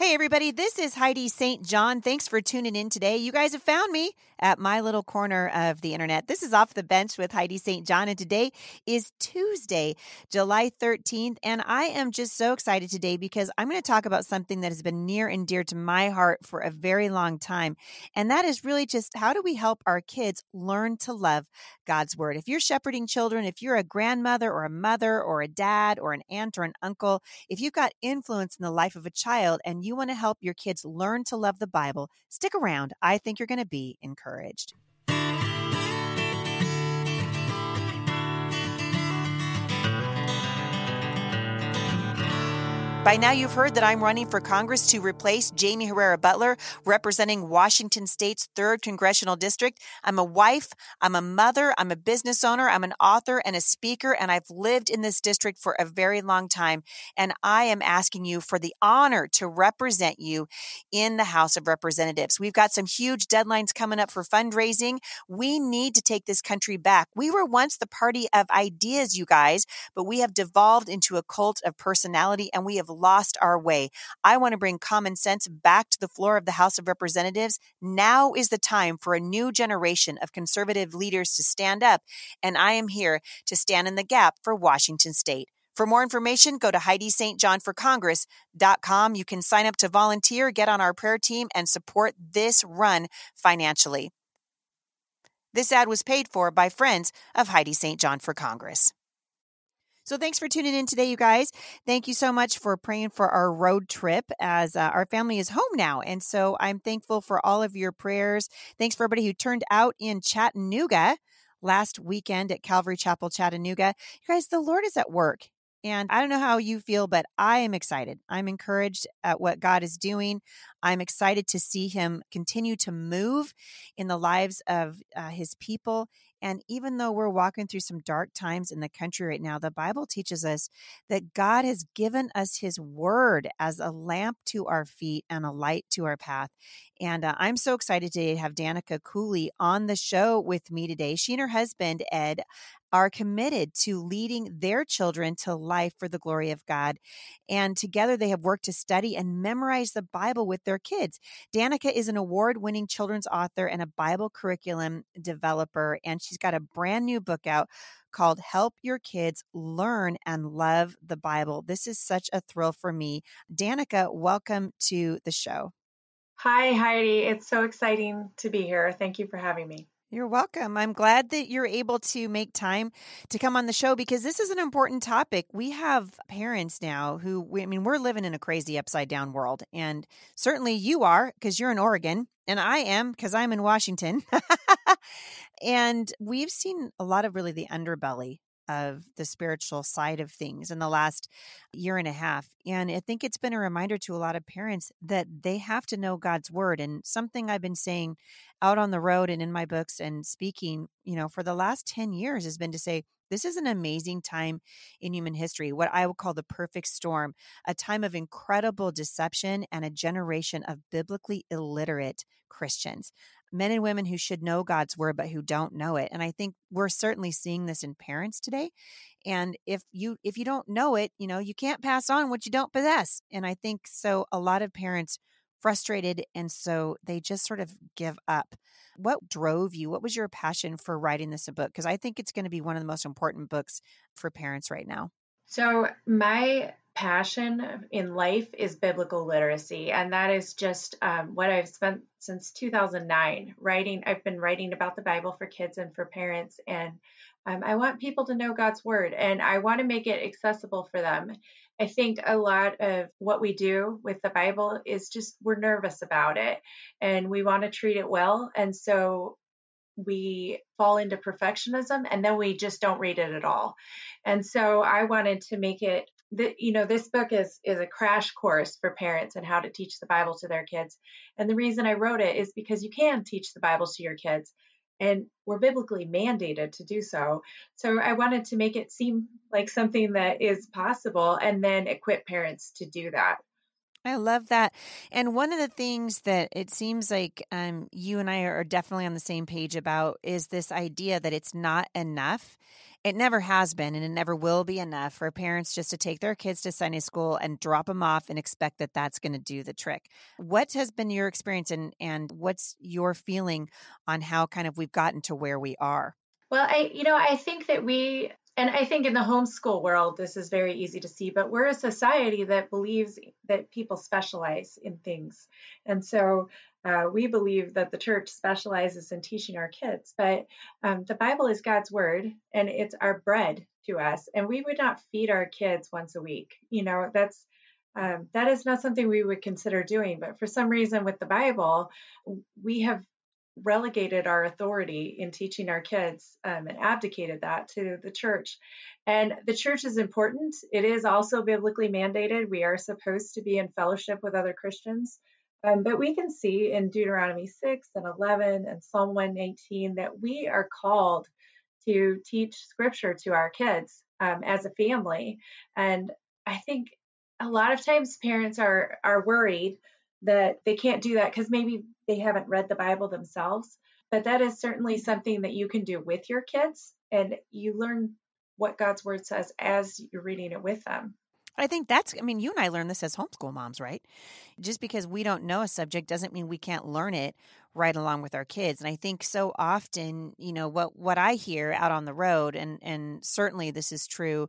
Hey, everybody, this is Heidi St. John. Thanks for tuning in today. You guys have found me at my little corner of the internet. This is Off the Bench with Heidi St. John, and today is Tuesday, July 13th. And I am just so excited today because I'm going to talk about something that has been near and dear to my heart for a very long time. And that is really just how do we help our kids learn to love God's Word? If you're shepherding children, if you're a grandmother or a mother or a dad or an aunt or an uncle, if you've got influence in the life of a child and you you want to help your kids learn to love the Bible, stick around. I think you're going to be encouraged. By now, you've heard that I'm running for Congress to replace Jaime Herrera Beutler, representing Washington State's 3rd Congressional District. I'm a wife, I'm a mother, I'm a business owner, I'm an author and a speaker, and I've lived in this district for a very long time. And I am asking you for the honor to represent you in the House of Representatives. We've got some huge deadlines coming up for fundraising. We need to take this country back. We were once the party of ideas, you guys, but we have devolved into a cult of personality and we have lost our way. I want to bring common sense back to the floor of the House of Representatives. Now is the time for a new generation of conservative leaders to stand up, and I am here to stand in the gap for Washington State. For more information, go to HeidiSt.JohnForCongress.com. You can sign up to volunteer, get on our prayer team, and support this run financially. This ad was paid for by friends of Heidi St. John for Congress. So thanks for tuning in today, you guys. Thank you so much for praying for our road trip as uh, our family is home now. And so I'm thankful for all of your prayers. Thanks for everybody who turned out in Chattanooga last weekend at Calvary Chapel, Chattanooga. You guys, the Lord is at work. And I don't know how you feel, but I am excited. I'm encouraged at what God is doing. I'm excited to see Him continue to move in the lives of uh, His people. And even though we're walking through some dark times in the country right now, the Bible teaches us that God has given us His Word as a lamp to our feet and a light to our path. And uh, I'm so excited today to have Danika Cooley on the show with me today. She and her husband, Ed, are committed to leading their children to life for the glory of God. And together they have worked to study and memorize the Bible with their kids. Danika is an award winning children's author and a Bible curriculum developer. And she's got a brand new book out called Help Your Kids Learn and Love the Bible. This is such a thrill for me. Danika, welcome to the show. Hi, Heidi. It's so exciting to be here. Thank you for having me. You're welcome. I'm glad that you're able to make time to come on the show because this is an important topic. We have parents now who, I mean, we're living in a crazy upside down world. And certainly you are because you're in Oregon, and I am because I'm in Washington. and we've seen a lot of really the underbelly of the spiritual side of things in the last year and a half. And I think it's been a reminder to a lot of parents that they have to know God's word. And something I've been saying out on the road and in my books and speaking, you know, for the last 10 years has been to say, this is an amazing time in human history, what I would call the perfect storm, a time of incredible deception and a generation of biblically illiterate Christians men and women who should know God's word but who don't know it. And I think we're certainly seeing this in parents today. And if you if you don't know it, you know, you can't pass on what you don't possess. And I think so a lot of parents frustrated and so they just sort of give up. What drove you? What was your passion for writing this book? Because I think it's going to be one of the most important books for parents right now. So, my passion in life is biblical literacy, and that is just um, what I've spent since 2009 writing. I've been writing about the Bible for kids and for parents, and um, I want people to know God's Word, and I want to make it accessible for them. I think a lot of what we do with the Bible is just we're nervous about it, and we want to treat it well, and so we fall into perfectionism and then we just don't read it at all. And so I wanted to make it that you know this book is is a crash course for parents and how to teach the Bible to their kids. And the reason I wrote it is because you can teach the Bible to your kids and we're biblically mandated to do so. So I wanted to make it seem like something that is possible and then equip parents to do that. I love that. And one of the things that it seems like um, you and I are definitely on the same page about is this idea that it's not enough it never has been and it never will be enough for parents just to take their kids to Sunday school and drop them off and expect that that's going to do the trick. What has been your experience and, and what's your feeling on how kind of we've gotten to where we are? Well, I, you know, I think that we, and I think in the homeschool world, this is very easy to see, but we're a society that believes that people specialize in things. And so uh, we believe that the church specializes in teaching our kids, but um, the Bible is God's word and it's our bread to us. And we would not feed our kids once a week. You know, that's um, that is not something we would consider doing. But for some reason, with the Bible, we have relegated our authority in teaching our kids um, and abdicated that to the church. And the church is important. It is also biblically mandated. We are supposed to be in fellowship with other Christians. Um, but we can see in Deuteronomy 6 and 11 and Psalm 119 that we are called to teach scripture to our kids um, as a family. And I think a lot of times parents are are worried that they can't do that because maybe they haven't read the Bible themselves. But that is certainly something that you can do with your kids, and you learn what God's word says as you're reading it with them. I think that's, I mean, you and I learned this as homeschool moms, right? Just because we don't know a subject doesn't mean we can't learn it right along with our kids. And I think so often, you know, what, what I hear out on the road, and, and certainly this is true,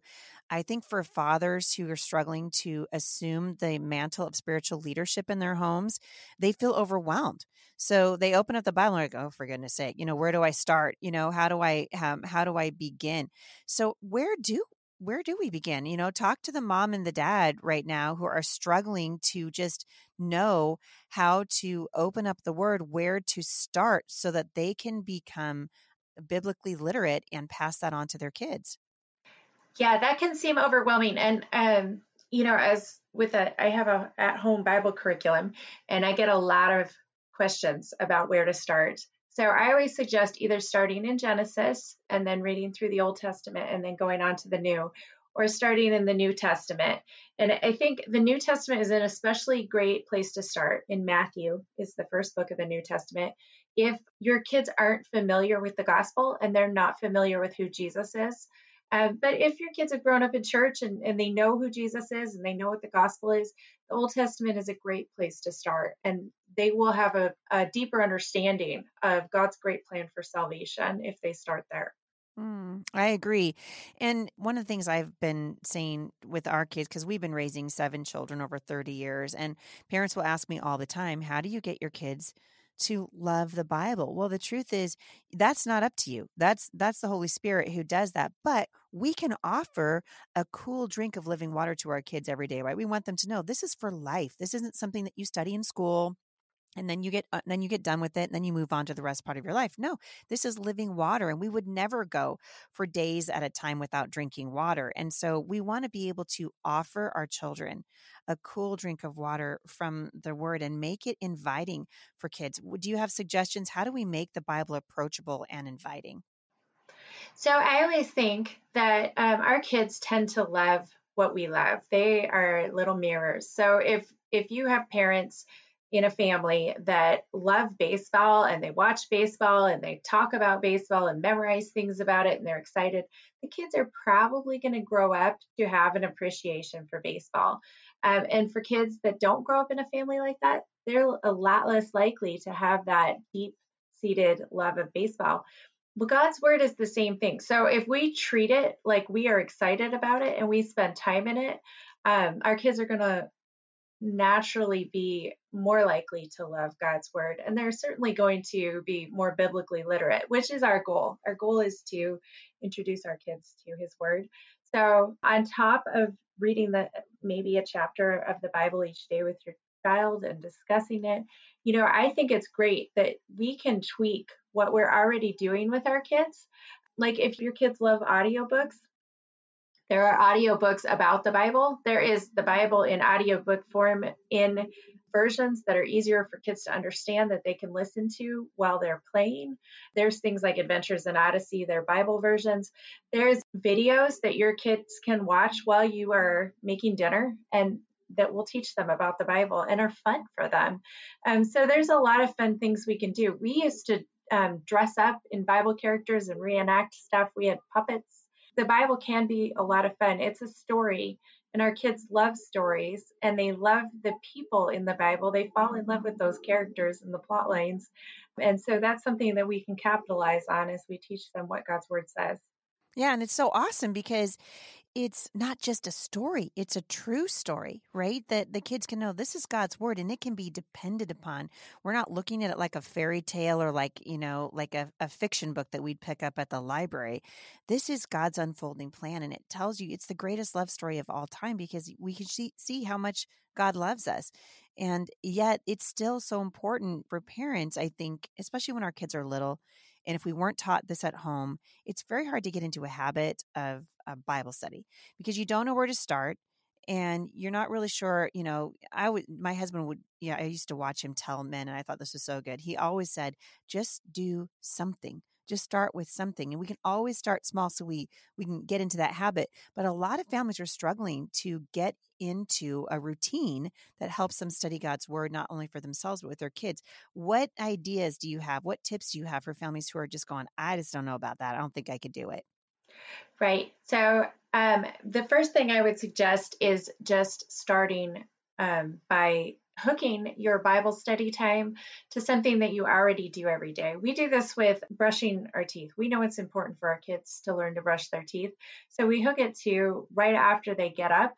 I think for fathers who are struggling to assume the mantle of spiritual leadership in their homes, they feel overwhelmed. So they open up the Bible and like, oh, for goodness sake, you know, where do I start? You know, how do I, um, how do I begin? So where do where do we begin? You know, talk to the mom and the dad right now who are struggling to just know how to open up the word, where to start so that they can become biblically literate and pass that on to their kids. Yeah, that can seem overwhelming. And, um, you know, as with a, I have a at home Bible curriculum and I get a lot of questions about where to start. So I always suggest either starting in Genesis and then reading through the Old Testament and then going on to the New, or starting in the New Testament. And I think the New Testament is an especially great place to start. In Matthew is the first book of the New Testament. If your kids aren't familiar with the gospel and they're not familiar with who Jesus is, um, but if your kids have grown up in church and, and they know who Jesus is and they know what the gospel is, the Old Testament is a great place to start. And they will have a, a deeper understanding of God's great plan for salvation if they start there. Mm, I agree. And one of the things I've been saying with our kids, because we've been raising seven children over 30 years, and parents will ask me all the time, How do you get your kids to love the Bible. Well, the truth is that's not up to you. That's that's the Holy Spirit who does that. But we can offer a cool drink of living water to our kids every day, right? We want them to know this is for life. This isn't something that you study in school and then you get uh, then you get done with it and then you move on to the rest part of your life. No this is living water and we would never go for days at a time without drinking water and so we want to be able to offer our children a cool drink of water from the word and make it inviting for kids. Do you have suggestions? How do we make the bible approachable and inviting? So i always think that um, our kids tend to love what we love. They are little mirrors. So if if you have parents in a family that love baseball and they watch baseball and they talk about baseball and memorize things about it and they're excited, the kids are probably going to grow up to have an appreciation for baseball. Um, and for kids that don't grow up in a family like that, they're a lot less likely to have that deep seated love of baseball. But God's word is the same thing. So if we treat it like we are excited about it and we spend time in it, um, our kids are going to naturally be more likely to love God's word. And they're certainly going to be more biblically literate, which is our goal. Our goal is to introduce our kids to his word. So, on top of reading the maybe a chapter of the Bible each day with your child and discussing it, you know, I think it's great that we can tweak what we're already doing with our kids. Like if your kids love audiobooks, there are audiobooks about the Bible. There is the Bible in audiobook form in versions that are easier for kids to understand that they can listen to while they're playing. There's things like Adventures in Odyssey, they're Bible versions. There's videos that your kids can watch while you are making dinner and that will teach them about the Bible and are fun for them. Um, so there's a lot of fun things we can do. We used to um, dress up in Bible characters and reenact stuff. We had puppets The Bible can be a lot of fun. It's a story, and our kids love stories and they love the people in the Bible. They fall in love with those characters and the plot lines. And so that's something that we can capitalize on as we teach them what God's word says. Yeah, and it's so awesome because it's not just a story, it's a true story, right? That the kids can know this is God's word and it can be depended upon. We're not looking at it like a fairy tale or like, you know, like a, a fiction book that we'd pick up at the library. This is God's unfolding plan and it tells you it's the greatest love story of all time because we can see, see how much God loves us. And yet it's still so important for parents, I think, especially when our kids are little and if we weren't taught this at home, it's very hard to get into a habit of a Bible study because you don't know where to start and you're not really sure, you know, I would my husband would yeah, I used to watch him tell men and I thought this was so good. He always said, just do something just start with something and we can always start small so we we can get into that habit but a lot of families are struggling to get into a routine that helps them study God's word not only for themselves but with their kids. What ideas do you have? What tips do you have for families who are just going I just don't know about that. I don't think I could do it right. So um, the first thing I would suggest is just starting um, by hooking your Bible study time to something that you already do every day. We do this with brushing our teeth. We know it's important for our kids to learn to brush their teeth. So we hook it to right after they get up,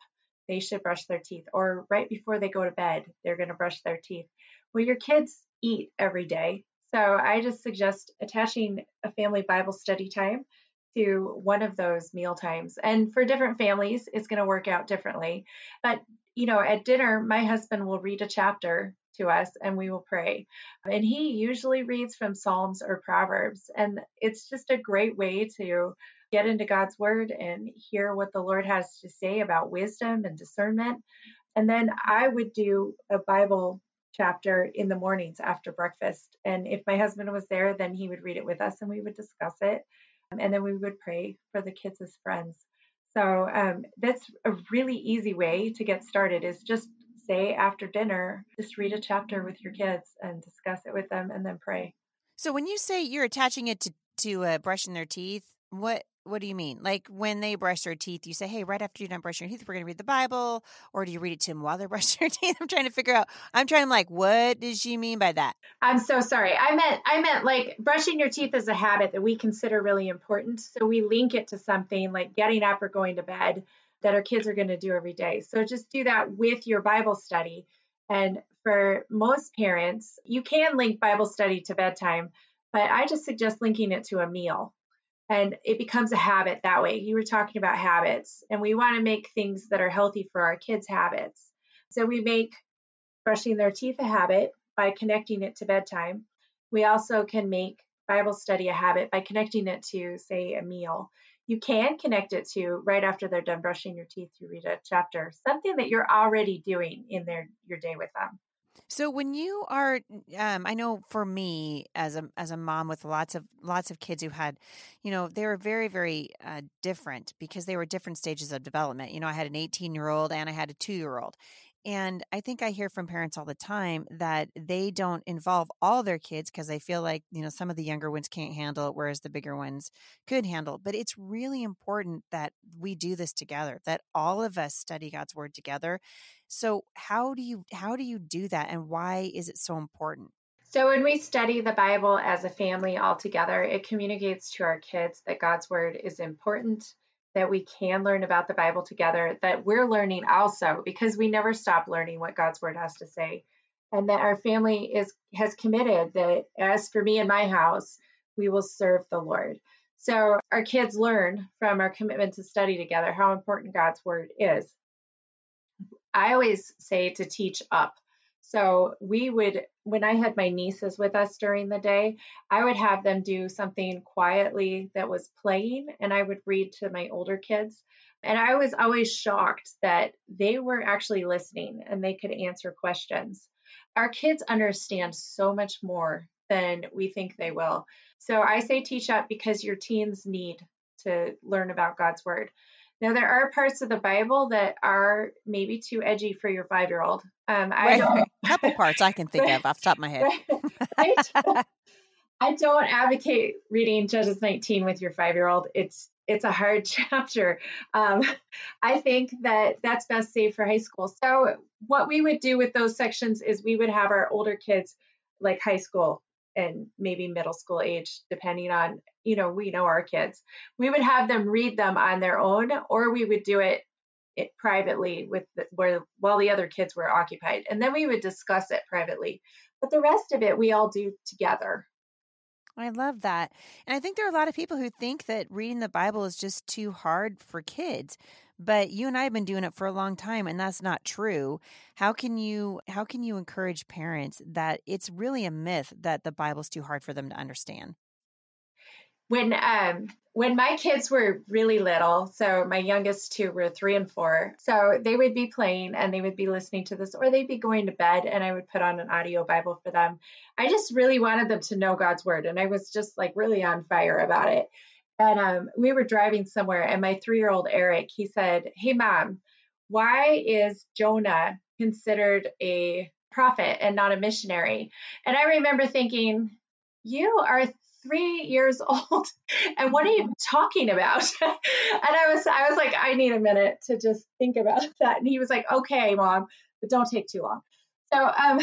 they should brush their teeth, or right before they go to bed, they're going to brush their teeth. Well, your kids eat every day. So I just suggest attaching a family Bible study time to one of those meal times. And for different families, it's going to work out differently. But you know, at dinner, my husband will read a chapter to us and we will pray. And he usually reads from Psalms or Proverbs. And it's just a great way to get into God's word and hear what the Lord has to say about wisdom and discernment. And then I would do a Bible chapter in the mornings after breakfast. And if my husband was there, then he would read it with us and we would discuss it. And then we would pray for the kids as friends. So um, that's a really easy way to get started is just say after dinner, just read a chapter with your kids and discuss it with them and then pray. So when you say you're attaching it to, to uh, brushing their teeth, what what do you mean? Like when they brush their teeth, you say, "Hey, right after you're done brushing your teeth, we're going to read the Bible," or do you read it to them while they're brushing their teeth? I'm trying to figure out. I'm trying to like, what does she mean by that? I'm so sorry. I meant I meant like brushing your teeth is a habit that we consider really important, so we link it to something like getting up or going to bed that our kids are going to do every day. So just do that with your Bible study. And for most parents, you can link Bible study to bedtime, but I just suggest linking it to a meal and it becomes a habit that way. You were talking about habits, and we want to make things that are healthy for our kids' habits. So we make brushing their teeth a habit by connecting it to bedtime. We also can make Bible study a habit by connecting it to, say, a meal. You can connect it to right after they're done brushing your teeth, you read a chapter, something that you're already doing in their your day with them. So when you are, um, I know for me as a as a mom with lots of lots of kids who had, you know, they were very very uh, different because they were different stages of development. You know, I had an 18 year old and I had a two year old, and I think I hear from parents all the time that they don't involve all their kids because they feel like, you know, some of the younger ones can't handle it, whereas the bigger ones could handle. But it's really important that we do this together, that all of us study God's word together. So how do you how do you do that and why is it so important? So when we study the Bible as a family all together, it communicates to our kids that God's word is important that we can learn about the Bible together, that we're learning also because we never stop learning what God's word has to say. And that our family is has committed that as for me and my house, we will serve the Lord. So our kids learn from our commitment to study together how important God's word is. I always say to teach up. So we would, when I had my nieces with us during the day, I would have them do something quietly that was playing, and I would read to my older kids. And I was always shocked that they were actually listening and they could answer questions. Our kids understand so much more than we think they will. So I say teach up because your teens need to learn about God's word. Now, there are parts of the Bible that are maybe too edgy for your five year old. Um, I don't. A couple parts I can think of off the top of my head. I, don't, I don't advocate reading Judges 19 with your five year old. It's it's a hard chapter. Um, I think that that's best saved for high school. So, what we would do with those sections is we would have our older kids, like high school and maybe middle school age, depending on, you know, we know our kids, we would have them read them on their own, or we would do it, it privately with the, where while the other kids were occupied. And then we would discuss it privately. But the rest of it we all do together. I love that. And I think there are a lot of people who think that reading the Bible is just too hard for kids. But you and I have been doing it for a long time and that's not true. How can you how can you encourage parents that it's really a myth that the Bible's too hard for them to understand? when um when my kids were really little, so my youngest two were three and four, so they would be playing and they would be listening to this, or they'd be going to bed and I would put on an audio Bible for them. I just really wanted them to know God's word, and I was just like really on fire about it. And um, we were driving somewhere, and my three year old Eric, he said, Hey, mom, why is Jonah considered a prophet and not a missionary? And I remember thinking, you are three years old and what are you talking about? And i was i was like i need a minute to just think about that. And he was like okay mom but don't take too long. So um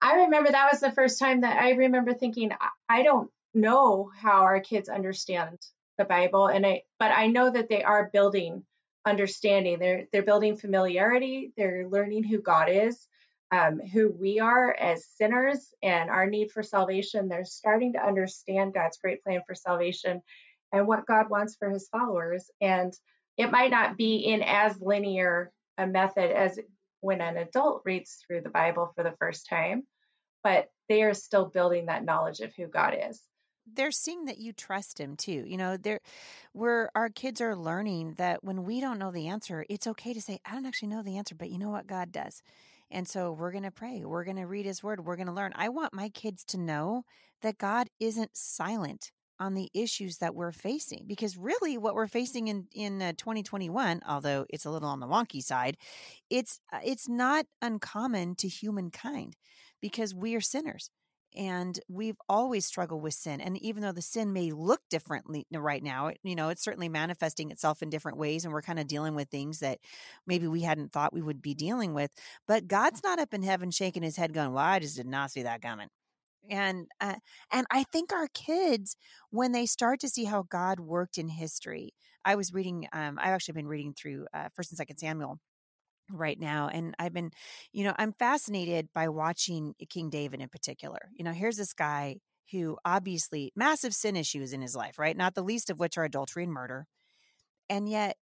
i remember that was the first time that i remember thinking i don't know how our kids understand the bible and i but i know that they are building understanding. They're they're building familiarity. They're learning who god is um, who we are as sinners and our need for salvation, they're starting to understand God's great plan for salvation and what God wants for his followers. And it might not be in as linear a method as when an adult reads through the Bible for the first time, but they are still building that knowledge of who God is they're seeing that you trust him too. You know, they're where our kids are learning that when we don't know the answer, it's okay to say, I don't actually know the answer, but you know what God does. And so we're going to pray. We're going to read his word. We're going to learn. I want my kids to know that God isn't silent on the issues that we're facing because really what we're facing in in uh, 2021 although it's a little on the wonky side it's uh, it's not uncommon to humankind because we are sinners and we've always struggled with sin and even though the sin may look differently right now you know it's certainly manifesting itself in different ways and we're kind of dealing with things that maybe we hadn't thought we would be dealing with but god's not up in heaven shaking his head going well i just did not see that coming. And uh, and i think our kids when they start to see how god worked in history i was reading um, i've actually been reading through uh, first and second samuel right now and i've been you know i'm fascinated by watching king david in particular you know here's this guy who obviously massive sin issues in his life right not the least of which are adultery and murder and yet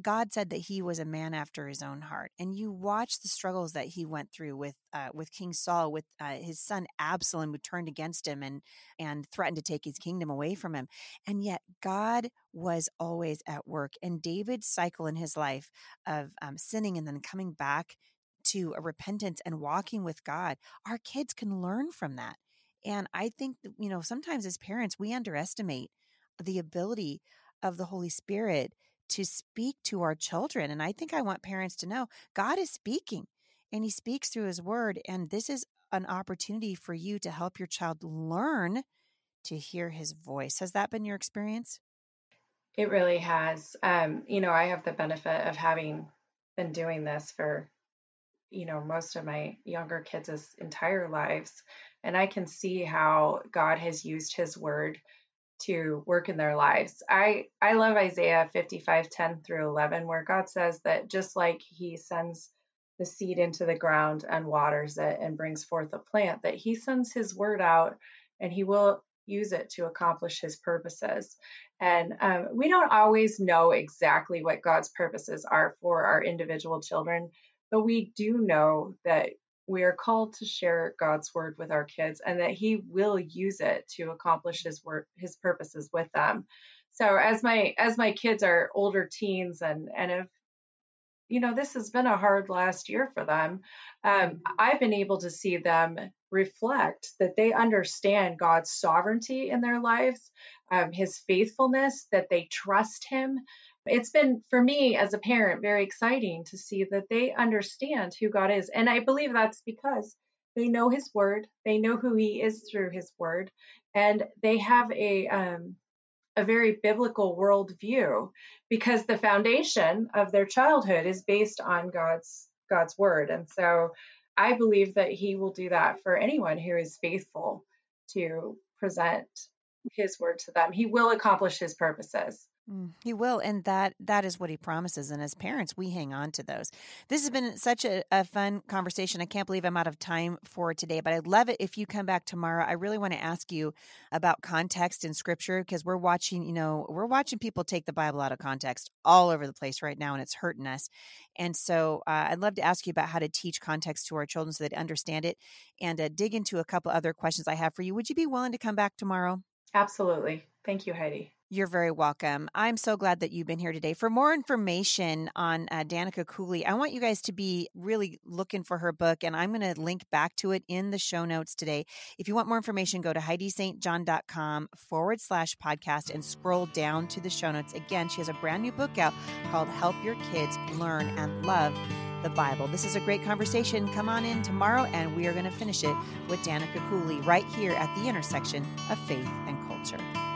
God said that he was a man after his own heart, and you watch the struggles that he went through with uh, with King Saul, with uh, his son Absalom, who turned against him and and threatened to take his kingdom away from him, and yet God was always at work. And David's cycle in his life of um, sinning and then coming back to a repentance and walking with God, our kids can learn from that. And I think you know sometimes as parents we underestimate the ability of the Holy Spirit to speak to our children. And I think I want parents to know God is speaking and He speaks through His word. And this is an opportunity for you to help your child learn to hear His voice. Has that been your experience? It really has. Um, you know, I have the benefit of having been doing this for, you know, most of my younger kids' entire lives. And I can see how God has used His word to work in their lives. I I love Isaiah 55 10 through 11 where God says that just like he sends the seed into the ground and waters it and brings forth a plant that he sends his word out and he will use it to accomplish his purposes. And um, we don't always know exactly what God's purposes are for our individual children, but we do know that we are called to share God's word with our kids and that he will use it to accomplish his work his purposes with them. So as my as my kids are older teens and and have you know this has been a hard last year for them um, i've been able to see them reflect that they understand god's sovereignty in their lives um, his faithfulness that they trust him it's been for me as a parent very exciting to see that they understand who God is. And I believe that's because they know his word, they know who he is through his word, and they have a um, a very biblical worldview because the foundation of their childhood is based on God's God's word. And so I believe that he will do that for anyone who is faithful to present his word to them. He will accomplish his purposes. Mm, he will, and that that is what he promises. And as parents, we hang on to those. This has been such a, a, fun conversation. I can't believe I'm out of time for today, but I'd love it if you come back tomorrow. I really want to ask you about context in Scripture because we're watching. You know, we're watching people take the Bible out of context all over the place right now, and it's hurting us. And so, uh, I'd love to ask you about how to teach context to our children so they understand it, and uh, dig into a couple other questions I have for you. Would you be willing to come back tomorrow? Absolutely. Thank you, Heidi. You're very welcome. I'm so glad that you've been here today. For more information on uh, Danika Cooley, I want you guys to be really looking for her book, and I'm going to link back to it in the show notes today. If you want more information, go to HeidiSt.John.com forward slash podcast and scroll down to the show notes. Again, she has a brand new book out called Help Your Kids Learn and Love the Bible. This is a great conversation. Come on in tomorrow, and we are going to finish it with Danika Cooley right here at the intersection of faith and culture.